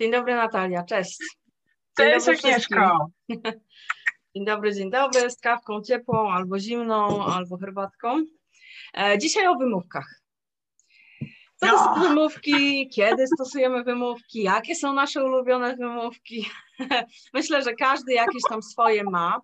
Dzień dobry Natalia, cześć. Dzień cześć Agnieszko. Dzień dobry, dzień dobry, z kawką ciepłą, albo zimną, albo herbatką. E, dzisiaj o wymówkach. Co to są no. wymówki, kiedy stosujemy wymówki, jakie są nasze ulubione wymówki. Myślę, że każdy jakieś tam swoje ma.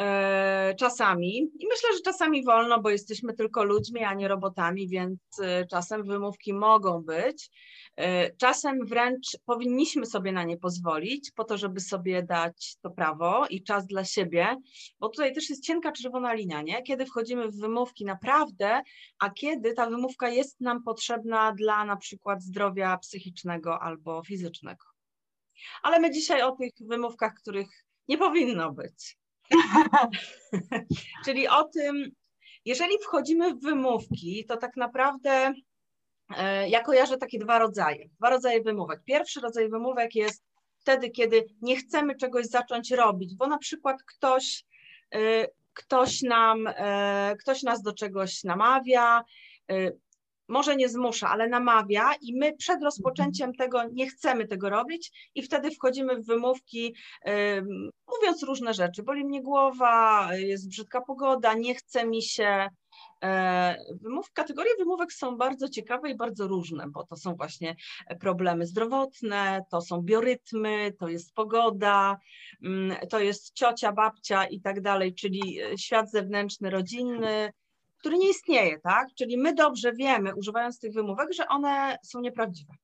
E, czasami. I myślę, że czasami wolno, bo jesteśmy tylko ludźmi, a nie robotami, więc e, czasem wymówki mogą być. E, czasem wręcz powinniśmy sobie na nie pozwolić, po to, żeby sobie dać to prawo i czas dla siebie, bo tutaj też jest cienka czerwona linia, nie? Kiedy wchodzimy w wymówki naprawdę, a kiedy ta wymówka jest nam potrzebna dla na przykład zdrowia psychicznego albo fizycznego. Ale my dzisiaj o tych wymówkach, których nie powinno być. Czyli o tym, jeżeli wchodzimy w wymówki, to tak naprawdę e, ja kojarzę takie dwa rodzaje, dwa rodzaje wymówek. Pierwszy rodzaj wymówek jest wtedy, kiedy nie chcemy czegoś zacząć robić, bo na przykład ktoś, e, ktoś, nam, e, ktoś nas do czegoś namawia, może nie zmusza, ale namawia i my przed rozpoczęciem tego nie chcemy tego robić i wtedy wchodzimy w wymówki, mówiąc różne rzeczy. Boli mnie głowa, jest brzydka pogoda, nie chce mi się. E, wymów, kategorie wymówek są bardzo ciekawe i bardzo różne, bo to są właśnie problemy zdrowotne, to są biorytmy, to jest pogoda, to jest ciocia, babcia i tak dalej, czyli świat zewnętrzny, rodzinny, który nie istnieje, tak? Czyli my dobrze wiemy, używając tych wymówek, że one są nieprawdziwe.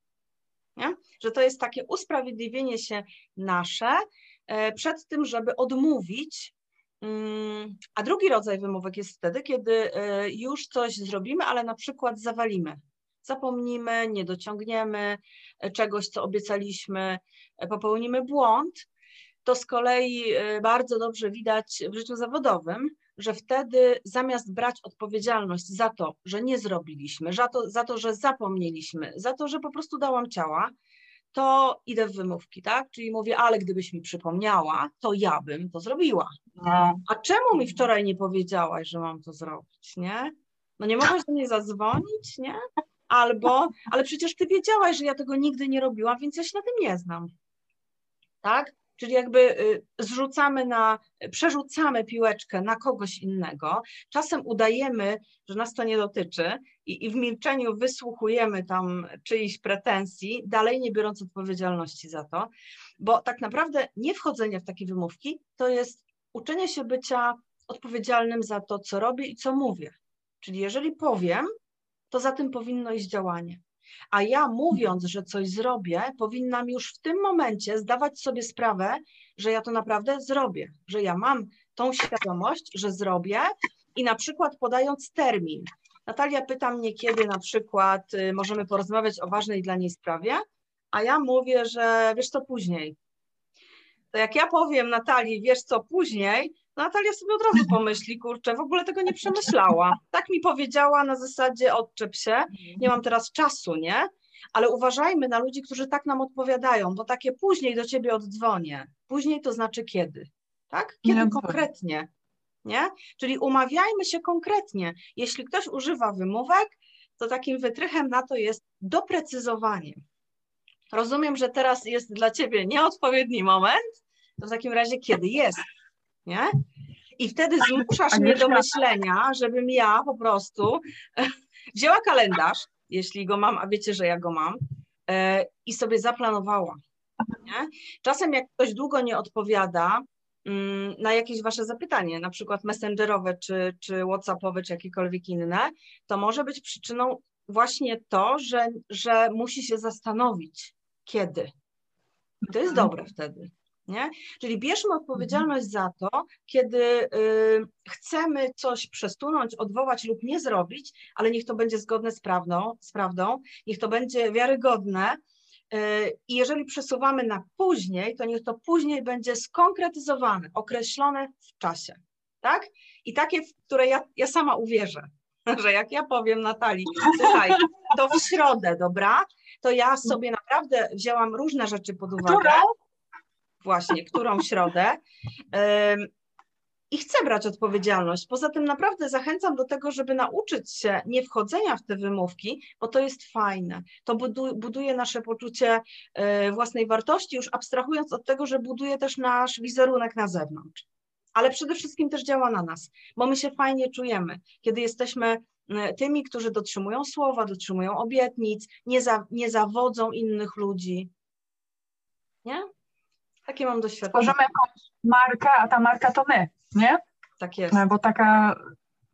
Nie? Że to jest takie usprawiedliwienie się nasze e, przed tym, żeby odmówić. Mm, a drugi rodzaj wymówek jest wtedy, kiedy e, już coś zrobimy, ale na przykład zawalimy. Zapomnimy, nie dociągniemy e, czegoś, co obiecaliśmy, popełnimy błąd. To z kolei bardzo dobrze widać w życiu zawodowym, że wtedy zamiast brać odpowiedzialność za to, że nie zrobiliśmy, za to, za to, że zapomnieliśmy, za to, że po prostu dałam ciała, to idę w wymówki, tak? Czyli mówię, ale gdybyś mi przypomniała, to ja bym to zrobiła. No. A czemu mi wczoraj nie powiedziałaś, że mam to zrobić, nie? No nie mogłaś do mnie zadzwonić, nie? Albo, ale przecież ty wiedziałaś, że ja tego nigdy nie robiłam, więc ja się na tym nie znam. Tak? Czyli jakby y, zrzucamy na, przerzucamy piłeczkę na kogoś innego. Czasem udajemy, że nas to nie dotyczy i, i w milczeniu wysłuchujemy tam czyichś pretensji, dalej nie biorąc odpowiedzialności za to, bo tak naprawdę nie wchodzenie w takie wymówki to jest uczenie się bycia odpowiedzialnym za to, co robię i co mówię. Czyli jeżeli powiem, to za tym powinno iść działanie. A ja mówiąc, że coś zrobię, powinnam już w tym momencie zdawać sobie sprawę, że ja to naprawdę zrobię, że ja mam tą świadomość, że zrobię i na przykład podając termin. Natalia pyta mnie, kiedy na przykład y, możemy porozmawiać o ważnej dla niej sprawie, a ja mówię, że wiesz co później. To jak ja powiem Natalii, wiesz co później, Natalia sobie od razu pomyśli, kurczę, w ogóle tego nie przemyślała. Tak mi powiedziała na zasadzie odczep się, nie mam teraz czasu, nie? Ale uważajmy na ludzi, którzy tak nam odpowiadają, bo takie później do ciebie oddzwonię. Później to znaczy kiedy, tak? Kiedy nie konkretnie, nie? Czyli umawiajmy się konkretnie. Jeśli ktoś używa wymówek, to takim wytrychem na to jest doprecyzowanie. Rozumiem, że teraz jest dla ciebie nieodpowiedni moment, to w takim razie kiedy jest? Nie? I wtedy zmuszasz mnie do myślenia, żebym ja po prostu wzięła kalendarz, jeśli go mam, a wiecie, że ja go mam, e, i sobie zaplanowała. Nie? Czasem jak ktoś długo nie odpowiada mm, na jakieś wasze zapytanie, na przykład messengerowe, czy, czy whatsappowe, czy jakiekolwiek inne, to może być przyczyną właśnie to, że, że musi się zastanowić, kiedy. I to jest mhm. dobre wtedy. Nie? Czyli bierzmy odpowiedzialność za to, kiedy y, chcemy coś przesunąć, odwołać lub nie zrobić, ale niech to będzie zgodne z prawdą, z prawdą niech to będzie wiarygodne. Y, I jeżeli przesuwamy na później, to niech to później będzie skonkretyzowane, określone w czasie. Tak? I takie, w które ja, ja sama uwierzę, że jak ja powiem Natalii, słuchaj, to w środę, dobra, to ja sobie naprawdę wzięłam różne rzeczy pod uwagę. Właśnie, którą środę. i chcę brać odpowiedzialność. Poza tym naprawdę zachęcam do tego, żeby nauczyć się nie wchodzenia w te wymówki, bo to jest fajne. To buduje nasze poczucie e, własnej wartości, już abstrahując od tego, że buduje też nasz wizerunek na zewnątrz. Ale przede wszystkim też działa na nas, bo my się fajnie czujemy, kiedy jesteśmy e, tymi, którzy dotrzymują słowa, dotrzymują obietnic, nie, za, nie zawodzą innych ludzi. Nie? Takie mam doświadczenie. Tworzymy jakąś markę, a ta marka to my nie? Tak jest. No, bo taka,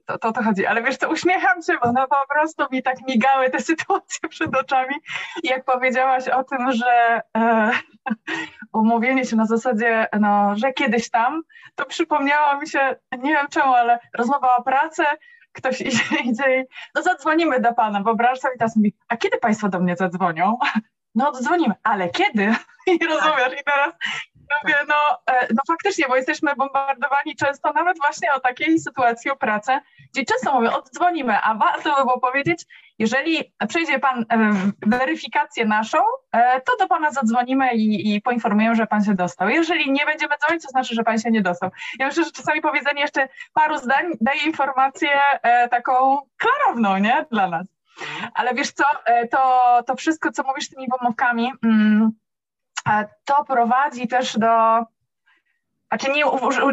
to, to, to chodzi. Ale wiesz co, uśmiecham się, bo no po prostu mi tak migały te sytuacje przed oczami. I jak powiedziałaś o tym, że e, umówienie się na zasadzie, no, że kiedyś tam, to przypomniało mi się, nie wiem czemu, ale rozmowa o pracę, ktoś idzie, idzie i no zadzwonimy do pana, wyobraź sobie, teraz mówi, a kiedy państwo do mnie zadzwonią? No dzwonimy, ale kiedy? I rozumiesz, i teraz mówię, no, e, no faktycznie, bo jesteśmy bombardowani często nawet właśnie o takiej sytuacji, o pracę, gdzie często mówię, oddzwonimy, a warto by było powiedzieć, jeżeli przejdzie Pan e, weryfikację naszą, e, to do Pana zadzwonimy i, i poinformujemy, że Pan się dostał. Jeżeli nie będziemy dzwonić, to znaczy, że Pan się nie dostał. Ja myślę, że czasami powiedzenie jeszcze paru zdań daje informację taką klarowną, nie, dla nas. Ale wiesz co, to, to wszystko, co mówisz tymi wymówkami, mm, to prowadzi też do, znaczy nie,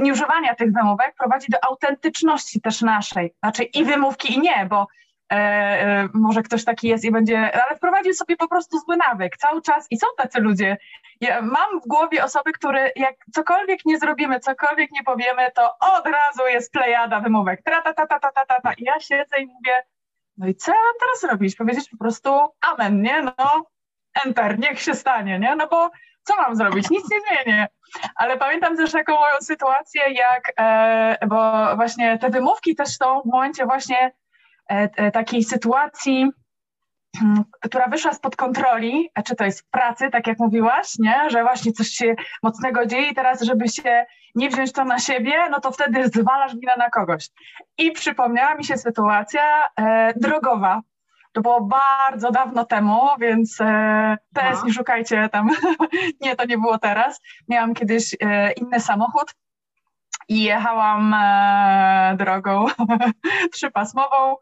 nie używania tych wymówek, prowadzi do autentyczności też naszej. Znaczy i wymówki, i nie, bo e, e, może ktoś taki jest i będzie, ale wprowadził sobie po prostu zły nawyk cały czas i są tacy ludzie. Ja mam w głowie osoby, które jak cokolwiek nie zrobimy, cokolwiek nie powiemy, to od razu jest plejada wymówek. Tra, ta, ta, ta, ta, ta, ta, ta. I ja siedzę i mówię, no i co ja mam teraz robić? Powiedzieć po prostu amen, nie? No, enter, niech się stanie, nie? No bo co mam zrobić? Nic nie zmienię. Ale pamiętam też taką moją sytuację, jak, e, bo właśnie te wymówki też są w momencie właśnie e, e, takiej sytuacji, hmm, która wyszła spod kontroli, czy to jest w pracy, tak jak mówiłaś, nie? że właśnie coś się mocnego dzieje i teraz, żeby się nie wziąć to na siebie, no to wtedy zwalasz winę na kogoś. I przypomniała mi się sytuacja e, drogowa, to było bardzo dawno temu, więc e, teraz nie szukajcie tam. nie, to nie było teraz. Miałam kiedyś e, inny samochód i jechałam e, drogą trzypasmową.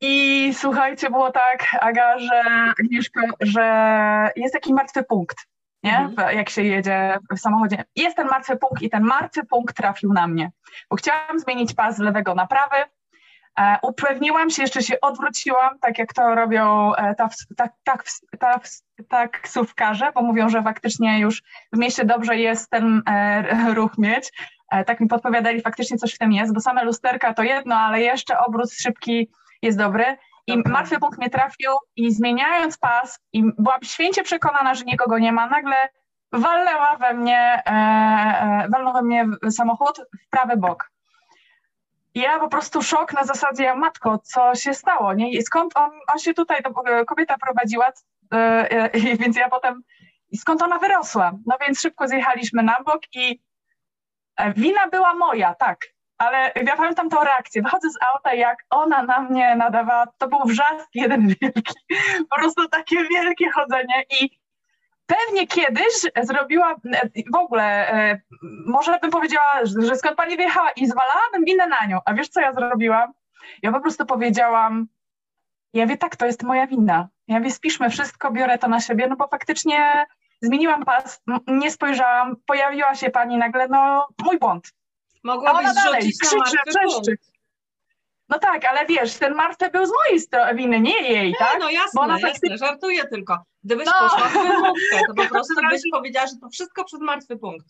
I słuchajcie, było tak, Aga, że Agnieszko, że jest taki martwy punkt, nie? Mhm. Jak się jedzie w samochodzie. Jest ten martwy punkt i ten martwy punkt trafił na mnie, bo chciałam zmienić pas z lewego na prawy, E, upewniłam się, jeszcze się odwróciłam, tak jak to robią e, tak, tak, tak, taksówkarze, bo mówią, że faktycznie już w mieście dobrze jest ten e, ruch mieć. Tak mi podpowiadali, faktycznie coś w tym jest, bo same lusterka to jedno, ale jeszcze obrót szybki jest dobry. I Dobra. martwy punkt mnie trafił i zmieniając pas, i byłam święcie przekonana, że nikogo nie ma, nagle walnęła we mnie, e, walnął we mnie samochód w prawy bok. I ja po prostu szok na zasadzie, matko, co się stało, nie? I skąd on, on się tutaj, e, kobieta prowadziła, yy, więc ja potem, skąd ona wyrosła? No więc szybko zjechaliśmy na bok i wina była moja, tak, ale ja pamiętam tą reakcję. Wychodzę z auta, jak ona na mnie nadawała, to był wrzask jeden wielki, po prostu takie wielkie chodzenie i Pewnie kiedyś zrobiła w ogóle, e, może bym powiedziała, że skąd pani wyjechała i zwalałabym winę na nią. A wiesz, co ja zrobiłam? Ja po prostu powiedziałam, ja wie, tak, to jest moja wina. Ja wie, spiszmy wszystko, biorę to na siebie, no bo faktycznie zmieniłam pas, nie spojrzałam, pojawiła się pani nagle, no mój błąd. Mogłabyś zrzucić krzyczy, wrzeszczy. No tak, ale wiesz, ten martwy był z mojej winy, nie jej, nie, tak? No jasne, Bo ona jasne, żartuję tylko. Gdybyś no. poszła w wymówkę, to po prostu byś powiedziała, że to wszystko przed martwy punkt.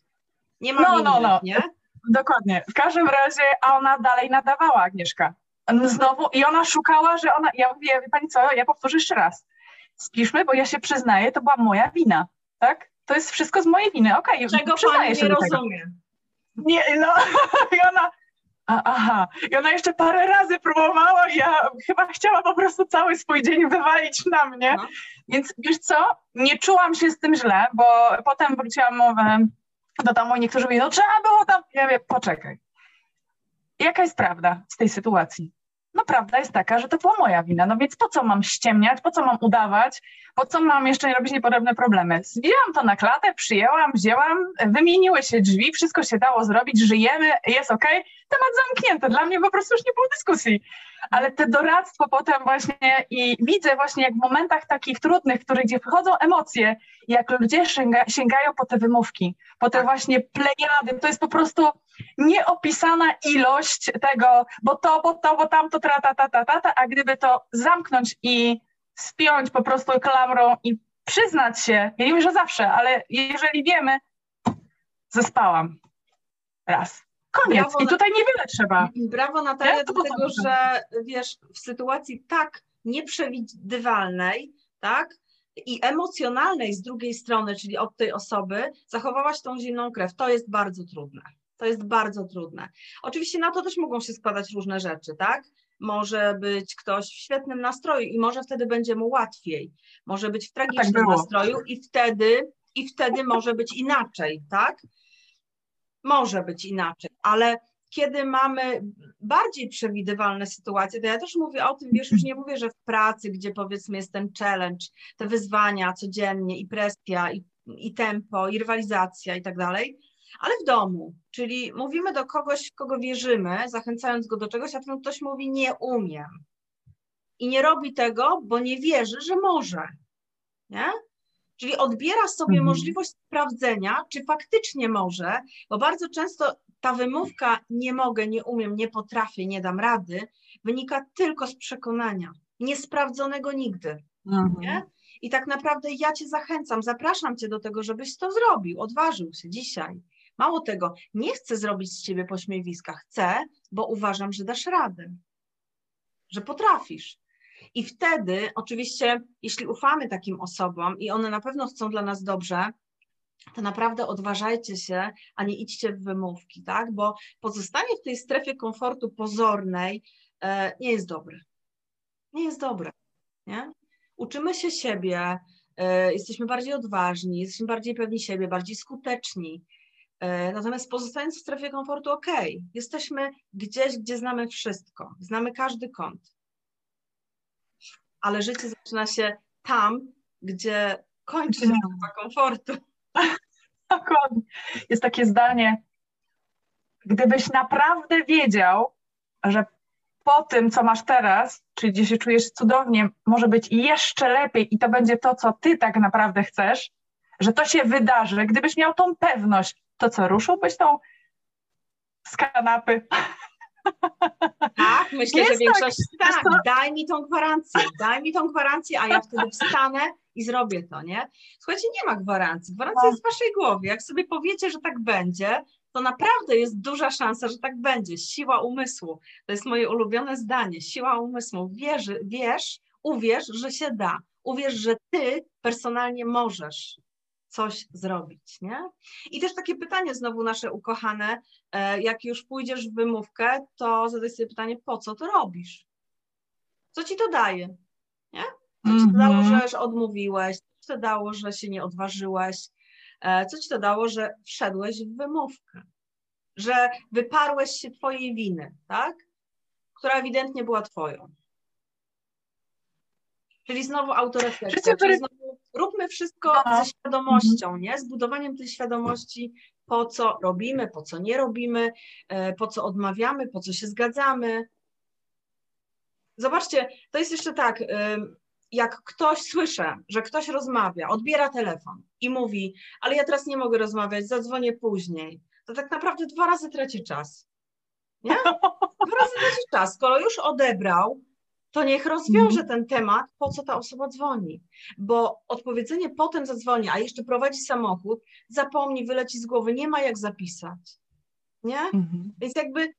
Nie ma no, no, no. nie? Dokładnie. W każdym razie, a ona dalej nadawała, Agnieszka. Znowu, i ona szukała, że ona, ja mówię, wie pani co, ja powtórzę jeszcze raz. Spiszmy, bo ja się przyznaję, to była moja wina, tak? To jest wszystko z mojej winy, okej. Okay, Czego pani nie rozumie? Nie, no, i ona, a, aha, i ona jeszcze parę razy próbowała, ja chyba chciała po prostu cały swój dzień wywalić na mnie. No. Więc wiesz co, nie czułam się z tym źle, bo potem wróciłam do domu i niektórzy mówią, no trzeba było tam. Ja mówię, poczekaj. Jaka jest prawda z tej sytuacji? No prawda jest taka, że to była moja wina, no więc po co mam ściemniać, po co mam udawać, po co mam jeszcze robić niepodobne problemy. Zbiłam to na klatę, przyjęłam, wzięłam, wymieniły się drzwi, wszystko się dało zrobić, żyjemy, jest ok, temat zamknięty, dla mnie po prostu już nie było dyskusji. Ale te doradztwo potem właśnie i widzę właśnie jak w momentach takich trudnych, w których gdzie wchodzą emocje, jak ludzie sięga, sięgają po te wymówki, po te tak. właśnie plejady, to jest po prostu nieopisana ilość tego, bo to, bo to, bo tamto, tra, ta, ta, ta, ta, ta, a gdyby to zamknąć i spiąć po prostu klamrą i przyznać się, ja nie mówię, że zawsze, ale jeżeli wiemy, zespałam. Raz. Koniec. Brawo I tutaj niewiele trzeba. Brawo Natalia, ja? dlatego że wiesz, w sytuacji tak nieprzewidywalnej, tak, i emocjonalnej z drugiej strony, czyli od tej osoby, zachowałaś tą zimną krew. To jest bardzo trudne. To jest bardzo trudne. Oczywiście na to też mogą się składać różne rzeczy, tak? Może być ktoś w świetnym nastroju i może wtedy będzie mu łatwiej. Może być w tragicznym tak nastroju i wtedy, i wtedy może być inaczej, tak? Może być inaczej, ale kiedy mamy bardziej przewidywalne sytuacje, to ja też mówię o tym, wiesz, już nie mówię, że w pracy, gdzie powiedzmy jest ten challenge, te wyzwania codziennie i presja, i, i tempo, i rywalizacja i tak dalej, ale w domu, czyli mówimy do kogoś, w kogo wierzymy, zachęcając go do czegoś, a ten ktoś mówi nie umiem. I nie robi tego, bo nie wierzy, że może. Nie? Czyli odbiera sobie mhm. możliwość sprawdzenia, czy faktycznie może, bo bardzo często ta wymówka nie mogę, nie umiem, nie potrafię, nie dam rady, wynika tylko z przekonania, niesprawdzonego nigdy. Mhm. Nie? I tak naprawdę ja Cię zachęcam, zapraszam Cię do tego, żebyś to zrobił, odważył się dzisiaj. Mało tego, nie chcę zrobić z ciebie pośmiewiska, chcę, bo uważam, że dasz radę, że potrafisz. I wtedy, oczywiście, jeśli ufamy takim osobom i one na pewno chcą dla nas dobrze, to naprawdę odważajcie się, a nie idźcie w wymówki, tak? Bo pozostanie w tej strefie komfortu pozornej e, nie jest dobre. Nie jest dobre. Nie? Uczymy się siebie, e, jesteśmy bardziej odważni, jesteśmy bardziej pewni siebie, bardziej skuteczni. E, natomiast pozostając w strefie komfortu, ok, jesteśmy gdzieś, gdzie znamy wszystko, znamy każdy kąt. Ale życie zaczyna się tam, gdzie kończy się strefa komfortu. Dokładnie. Jest takie zdanie, gdybyś naprawdę wiedział, że po tym, co masz teraz, czyli gdzie się czujesz cudownie, może być jeszcze lepiej i to będzie to, co ty tak naprawdę chcesz, że to się wydarzy, gdybyś miał tą pewność, to co, ruszyłbyś tą z kanapy? Tak, myślę, jest że większość tak, tak daj mi tą gwarancję, daj mi tą gwarancję, a ja wtedy wstanę i zrobię to, nie? Słuchajcie, nie ma gwarancji, gwarancja no. jest w waszej głowie, jak sobie powiecie, że tak będzie, to naprawdę jest duża szansa, że tak będzie, siła umysłu, to jest moje ulubione zdanie, siła umysłu, wierzy, wiesz, uwierz, że się da, uwierz, że ty personalnie możesz, coś zrobić, nie? I też takie pytanie znowu nasze ukochane, e, jak już pójdziesz w wymówkę, to zadaj sobie pytanie, po co to robisz? Co ci to daje? Nie? Co ci to dało, mhm. że odmówiłeś? Co ci to dało, że się nie odważyłeś? E, co ci to dało, że wszedłeś w wymówkę? Że wyparłeś się twojej winy, tak? Która ewidentnie była twoją. Czyli znowu autorefleksja, czyli znowu róbmy wszystko no. ze świadomością, nie? Z budowaniem tej świadomości, po co robimy, po co nie robimy, e, po co odmawiamy, po co się zgadzamy. Zobaczcie, to jest jeszcze tak, jak ktoś słyszę, że ktoś rozmawia, odbiera telefon i mówi, ale ja teraz nie mogę rozmawiać, zadzwonię później, to tak naprawdę dwa razy traci czas. Nie? Dwa razy traci czas. Skoro już odebrał, to niech rozwiąże mhm. ten temat, po co ta osoba dzwoni. Bo odpowiedzenie potem zadzwoni, a jeszcze prowadzi samochód, zapomni, wyleci z głowy, nie ma jak zapisać. Nie? Mhm. Więc jakby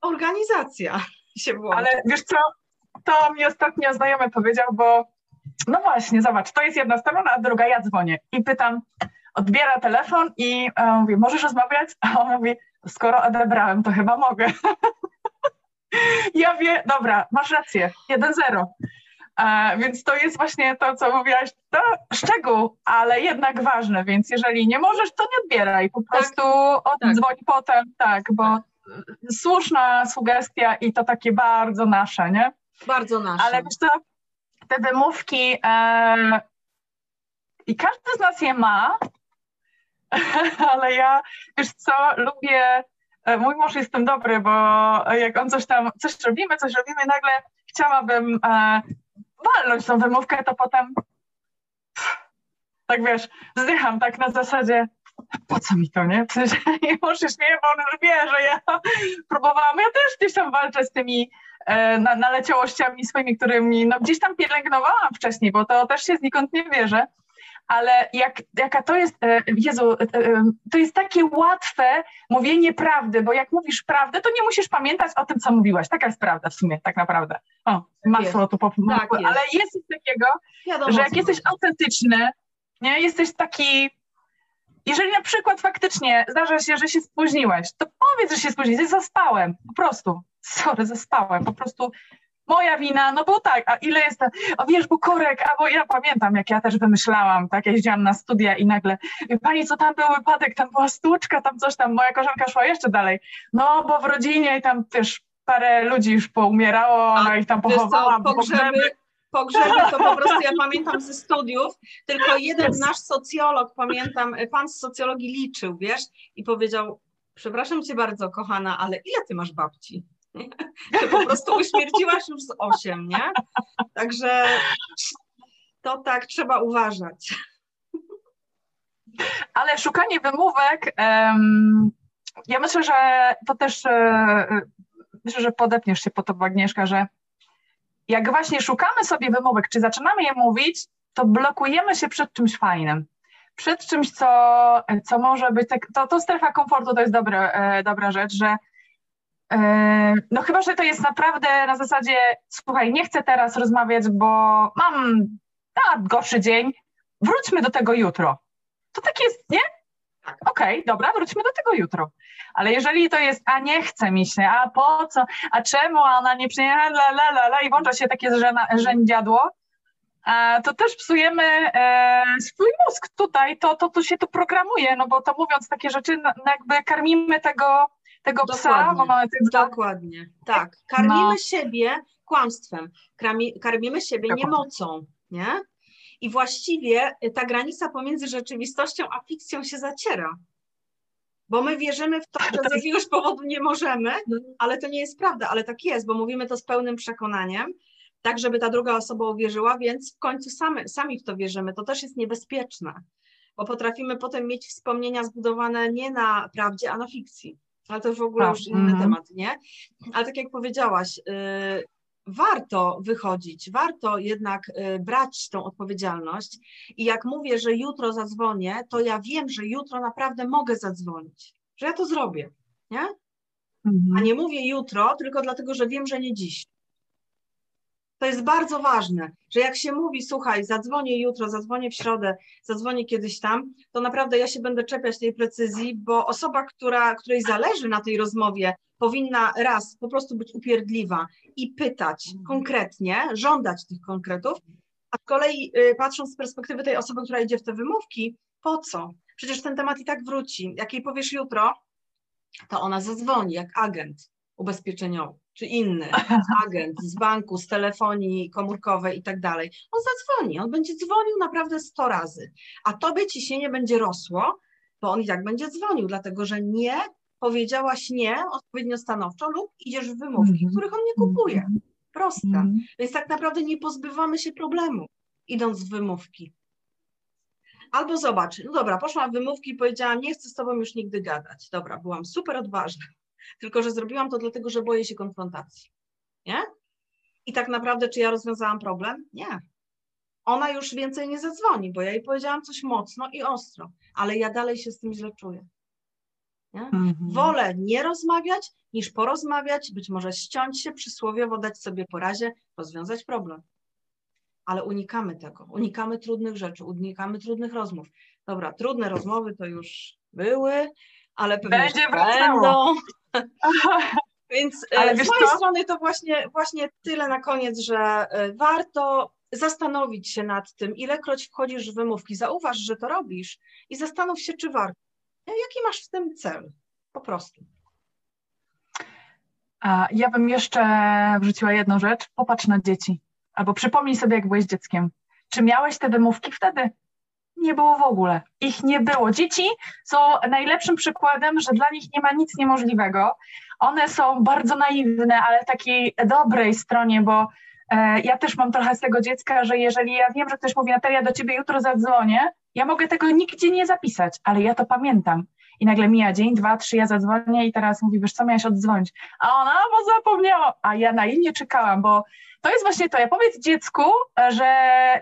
organizacja się włącza. Ale wiesz co, to mi ostatnio znajomy powiedział, bo no właśnie, zobacz, to jest jedna strona, a druga ja dzwonię i pytam, odbiera telefon i e, mówi, możesz rozmawiać? A on mówi, skoro odebrałem, to chyba mogę. Ja wiem, dobra, masz rację, 1-0. E, więc to jest właśnie to, co mówiłaś, to szczegół, ale jednak ważne, więc jeżeli nie możesz, to nie odbieraj, po tak. prostu tak. tak. potem, tak, bo słuszna sugestia i to takie bardzo nasze, nie? Bardzo nasze. Ale wiesz co, te wymówki e, i każdy z nas je ma, ale ja, wiesz co, lubię, mój mąż jest tym dobry, bo jak on coś tam, coś robimy, coś robimy, nagle chciałabym e, walnąć tą wymówkę, to potem tak wiesz, zdycham tak na zasadzie, po co mi to, nie? W sensie nie możesz, nie, bo on już wie, że ja próbowałam, ja też gdzieś tam walczę z tymi e, na, naleciałościami swoimi, którymi no, gdzieś tam pielęgnowałam wcześniej, bo to też się znikąd nie wierzę, ale jak, jaka to jest, e, Jezu, e, e, to jest takie łatwe mówienie prawdy, bo jak mówisz prawdę, to nie musisz pamiętać o tym, co mówiłaś. Taka jest prawda w sumie, tak naprawdę. O, masło tu po tak jest. ale jest coś takiego, Wiadomo, że jak jesteś autentyczny, nie, jesteś taki jeżeli na przykład faktycznie zdarza się, że się spóźniłeś, to powiedz, że się spóźniłeś, zaspałem, po prostu, sorry, zaspałem, po prostu moja wina, no bo tak, a ile jest, o wiesz, bo korek, a bo ja pamiętam, jak ja też wymyślałam, tak, ja jeździłam na studia i nagle, pani, co tam był wypadek, tam była stłuczka, tam coś tam, moja koleżanka szła jeszcze dalej, no bo w rodzinie i tam, wiesz, parę ludzi już poumierało, no i tam pochowałam, pogrzeby, pogrzeby to po prostu ja pamiętam ze studiów, tylko jeden nasz socjolog, pamiętam, pan z socjologii liczył, wiesz, i powiedział, przepraszam cię bardzo, kochana, ale ile ty masz babci? Ty po prostu uśmierciłaś już z osiem, nie? Także to tak trzeba uważać. Ale szukanie wymówek, ja myślę, że to też, e, myślę, że podepniesz się po to, Agnieszka, że jak właśnie szukamy sobie wymówek, czy zaczynamy je mówić, to blokujemy się przed czymś fajnym. Przed czymś, co, co może być, tak, to, to strefa komfortu to jest dobra, e, dobra rzecz, że no chyba, że to jest naprawdę na zasadzie, słuchaj, nie chcę teraz rozmawiać, bo mam a, gorszy dzień, wróćmy do tego jutro. To tak jest, nie? Tak. Okej, okay, dobra, wróćmy do tego jutro. Ale jeżeli to jest, a nie chce mi się, a po co, a czemu ona nie przyjechała, la, la, la, la i włącza się takie rzędziadło, to też psujemy e, swój mózg tutaj, to, to, to się tu programuje, no bo to mówiąc takie rzeczy, no, no jakby karmimy tego, tego psa, bo mamy tych Dokładnie, tak. Karmimy no. siebie kłamstwem, karmi, karmimy siebie tak. niemocą, nie? I właściwie ta granica pomiędzy rzeczywistością a fikcją się zaciera. Bo my wierzymy w to, że z jakiegoś powodu nie możemy, ale to nie jest prawda, ale tak jest, bo mówimy to z pełnym przekonaniem, tak żeby ta druga osoba uwierzyła, więc w końcu sami, sami w to wierzymy. To też jest niebezpieczne, bo potrafimy potem mieć wspomnienia zbudowane nie na prawdzie, a na fikcji. Ale to w ogóle tak, już inny mm -hmm. temat, nie? Ale tak jak powiedziałaś, yy, warto wychodzić, warto jednak y, brać tą odpowiedzialność. I jak mówię, że jutro zadzwonię, to ja wiem, że jutro naprawdę mogę zadzwonić, że ja to zrobię, nie? Mhm. A nie mówię jutro, tylko dlatego, że wiem, że nie dziś. To jest bardzo ważne, że jak się mówi, słuchaj, zadzwonię jutro, zadzwonię w środę, zadzwonię kiedyś tam, to naprawdę ja się będę czepiać tej precyzji, bo osoba, która, której zależy na tej rozmowie, powinna raz po prostu być upierdliwa i pytać konkretnie, żądać tych konkretów, a z kolei y, patrząc z perspektywy tej osoby, która idzie w te wymówki, po co? Przecież ten temat i tak wróci. Jak jej powiesz jutro, to ona zadzwoni jak agent ubezpieczeniowy czy inny agent z banku, z telefonii komórkowej i tak dalej. On zadzwoni, on będzie dzwonił naprawdę 100 razy, a tobie ciśnienie będzie rosło, bo on i tak będzie dzwonił, dlatego że nie powiedziałaś nie odpowiednio stanowczo lub idziesz w wymówki, -hmm. których on nie kupuje. Mhm. Proste. Mm. Więc tak naprawdę nie pozbywamy się problemu, idąc w wymówki. Albo zobacz, no dobra, poszłam w wymówki i powiedziałam, nie chcę z tobą już nigdy gadać. Dobra, byłam super odważna, tylko że zrobiłam to dlatego, że boję się konfrontacji. Nie? I tak naprawdę, czy ja rozwiązałam problem? Nie. Ona już więcej nie zadzwoni, bo ja jej powiedziałam coś mocno i ostro, ale ja dalej się z tym źle czuję. Nie? Mhm. Wolę nie rozmawiać, niż porozmawiać, być może ściąć się, przysłowiowo dać sobie porazie, rozwiązać problem. Ale unikamy tego, unikamy trudnych rzeczy, unikamy trudnych rozmów. Dobra, trudne rozmowy to już były, ale pewnie Będzie będą. Więc e, ale z mojej co? strony to właśnie, właśnie tyle na koniec, że e, warto zastanowić się nad tym, ilekroć wchodzisz w wymówki, zauważ, że to robisz i zastanów się, czy warto. Jaki masz w tym cel? Po prostu. A ja bym jeszcze wrzuciła jedną rzecz. Popatrz na dzieci. Albo przypomnij sobie, jak byłeś dzieckiem. Czy miałeś te wymówki wtedy? Nie było w ogóle. Ich nie było. Dzieci są najlepszym przykładem, że dla nich nie ma nic niemożliwego. One są bardzo naiwne, ale w takiej dobrej stronie, bo e, ja też mam trochę z tego dziecka, że jeżeli ja wiem, że ktoś mówi, Natalia, do ciebie jutro zadzwonię, ja mogę tego nigdzie nie zapisać, ale ja to pamiętam. I nagle mija dzień, dwa, trzy, ja zadzwonię i teraz mówi, wiesz co, miałaś oddzwonić. A ona, bo zapomniała. A ja na innie czekałam, bo to jest właśnie to. Ja powiedz dziecku, że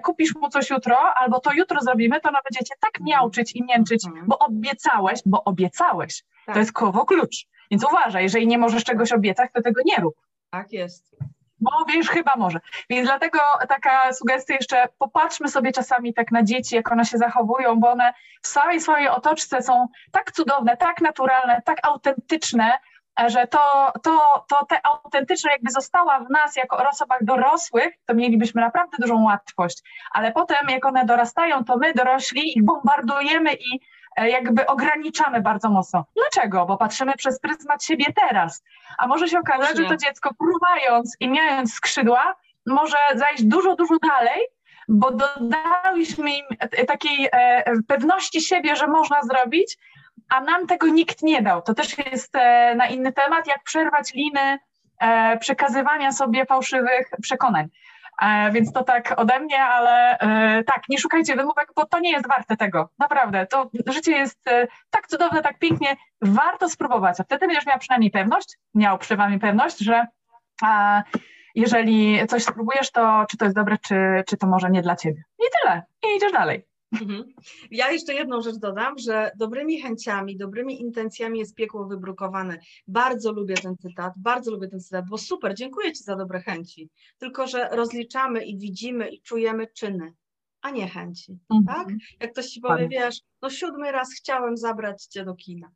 kupisz mu coś jutro, albo to jutro zrobimy, to ono będziecie tak miauczyć i mięczyć, mhm. bo obiecałeś, bo obiecałeś. Tak. To jest kowo klucz. Więc uważaj, jeżeli nie możesz czegoś obiecać, to tego nie rób. Tak jest bo wiesz, chyba może. Więc dlatego taka sugestia jeszcze, popatrzmy sobie czasami tak na dzieci, jak one się zachowują, bo one w całej swojej otoczce są tak cudowne, tak naturalne, tak autentyczne, że to, to, to te autentyczne jakby została w nas jako osobach dorosłych, to mielibyśmy naprawdę dużą łatwość. Ale potem, jak one dorastają, to my dorośli ich bombardujemy i jakby ograniczamy bardzo mocno. Dlaczego? Bo patrzymy przez pryzmat siebie teraz. A może się okazać, że to dziecko próbując i mając skrzydła, może zajść dużo, dużo dalej, bo dodałyśmy im takiej e, pewności siebie, że można zrobić, a nam tego nikt nie dał. To też jest e, na inny temat, jak przerwać liny przekazywania sobie fałszywych przekonań. E, więc to tak ode mnie, ale e, tak, nie szukajcie wymówek, bo to nie jest warte tego. Naprawdę. To życie jest e, tak cudowne, tak pięknie. Warto spróbować, a wtedy będziesz miał przynajmniej pewność, miał przynajmniej pewność, że jeżeli coś spróbujesz, to czy to jest dobre, czy, czy to może nie dla ciebie. I tyle. I idziesz dalej. Mhm. Ja jeszcze jedną rzecz dodam, że dobrymi chęciami, dobrymi intencjami jest piekło wybrukowane. Bardzo lubię ten cytat, bardzo lubię ten cytat, bo super, dziękuję Ci za dobre chęci. Tylko, że rozliczamy i widzimy i czujemy czyny, a nie chęci. Mhm. Tak? Jak ktoś Ci powie, wiesz, no siódmy raz chciałem zabrać Cię do kina.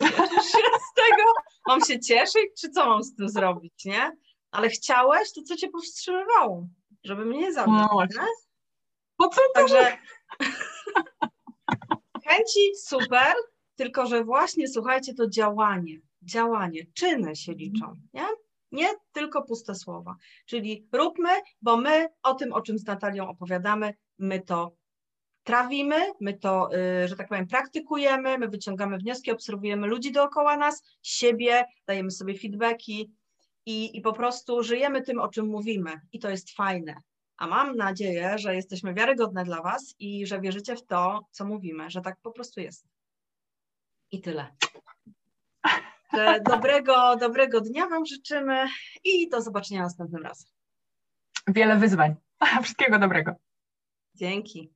Cieszysz się z tego? Mam się cieszyć, czy co mam z tym zrobić, nie? Ale chciałeś, to co Cię powstrzymywało? Żeby mnie zabrać, no, nie? Po co to? Także chęci super, tylko że właśnie słuchajcie, to działanie, działanie, czyny się liczą, nie? Nie tylko puste słowa. Czyli róbmy, bo my o tym, o czym z Natalią opowiadamy, my to trawimy, my to, y, że tak powiem, praktykujemy, my wyciągamy wnioski, obserwujemy ludzi dookoła nas, siebie, dajemy sobie feedbacki i, i po prostu żyjemy tym, o czym mówimy. I to jest fajne a mam nadzieję, że jesteśmy wiarygodne dla Was i że wierzycie w to, co mówimy, że tak po prostu jest. I tyle. Dobrego, dobrego dnia Wam życzymy i do zobaczenia następnym razem. Wiele wyzwań. Wszystkiego dobrego. Dzięki.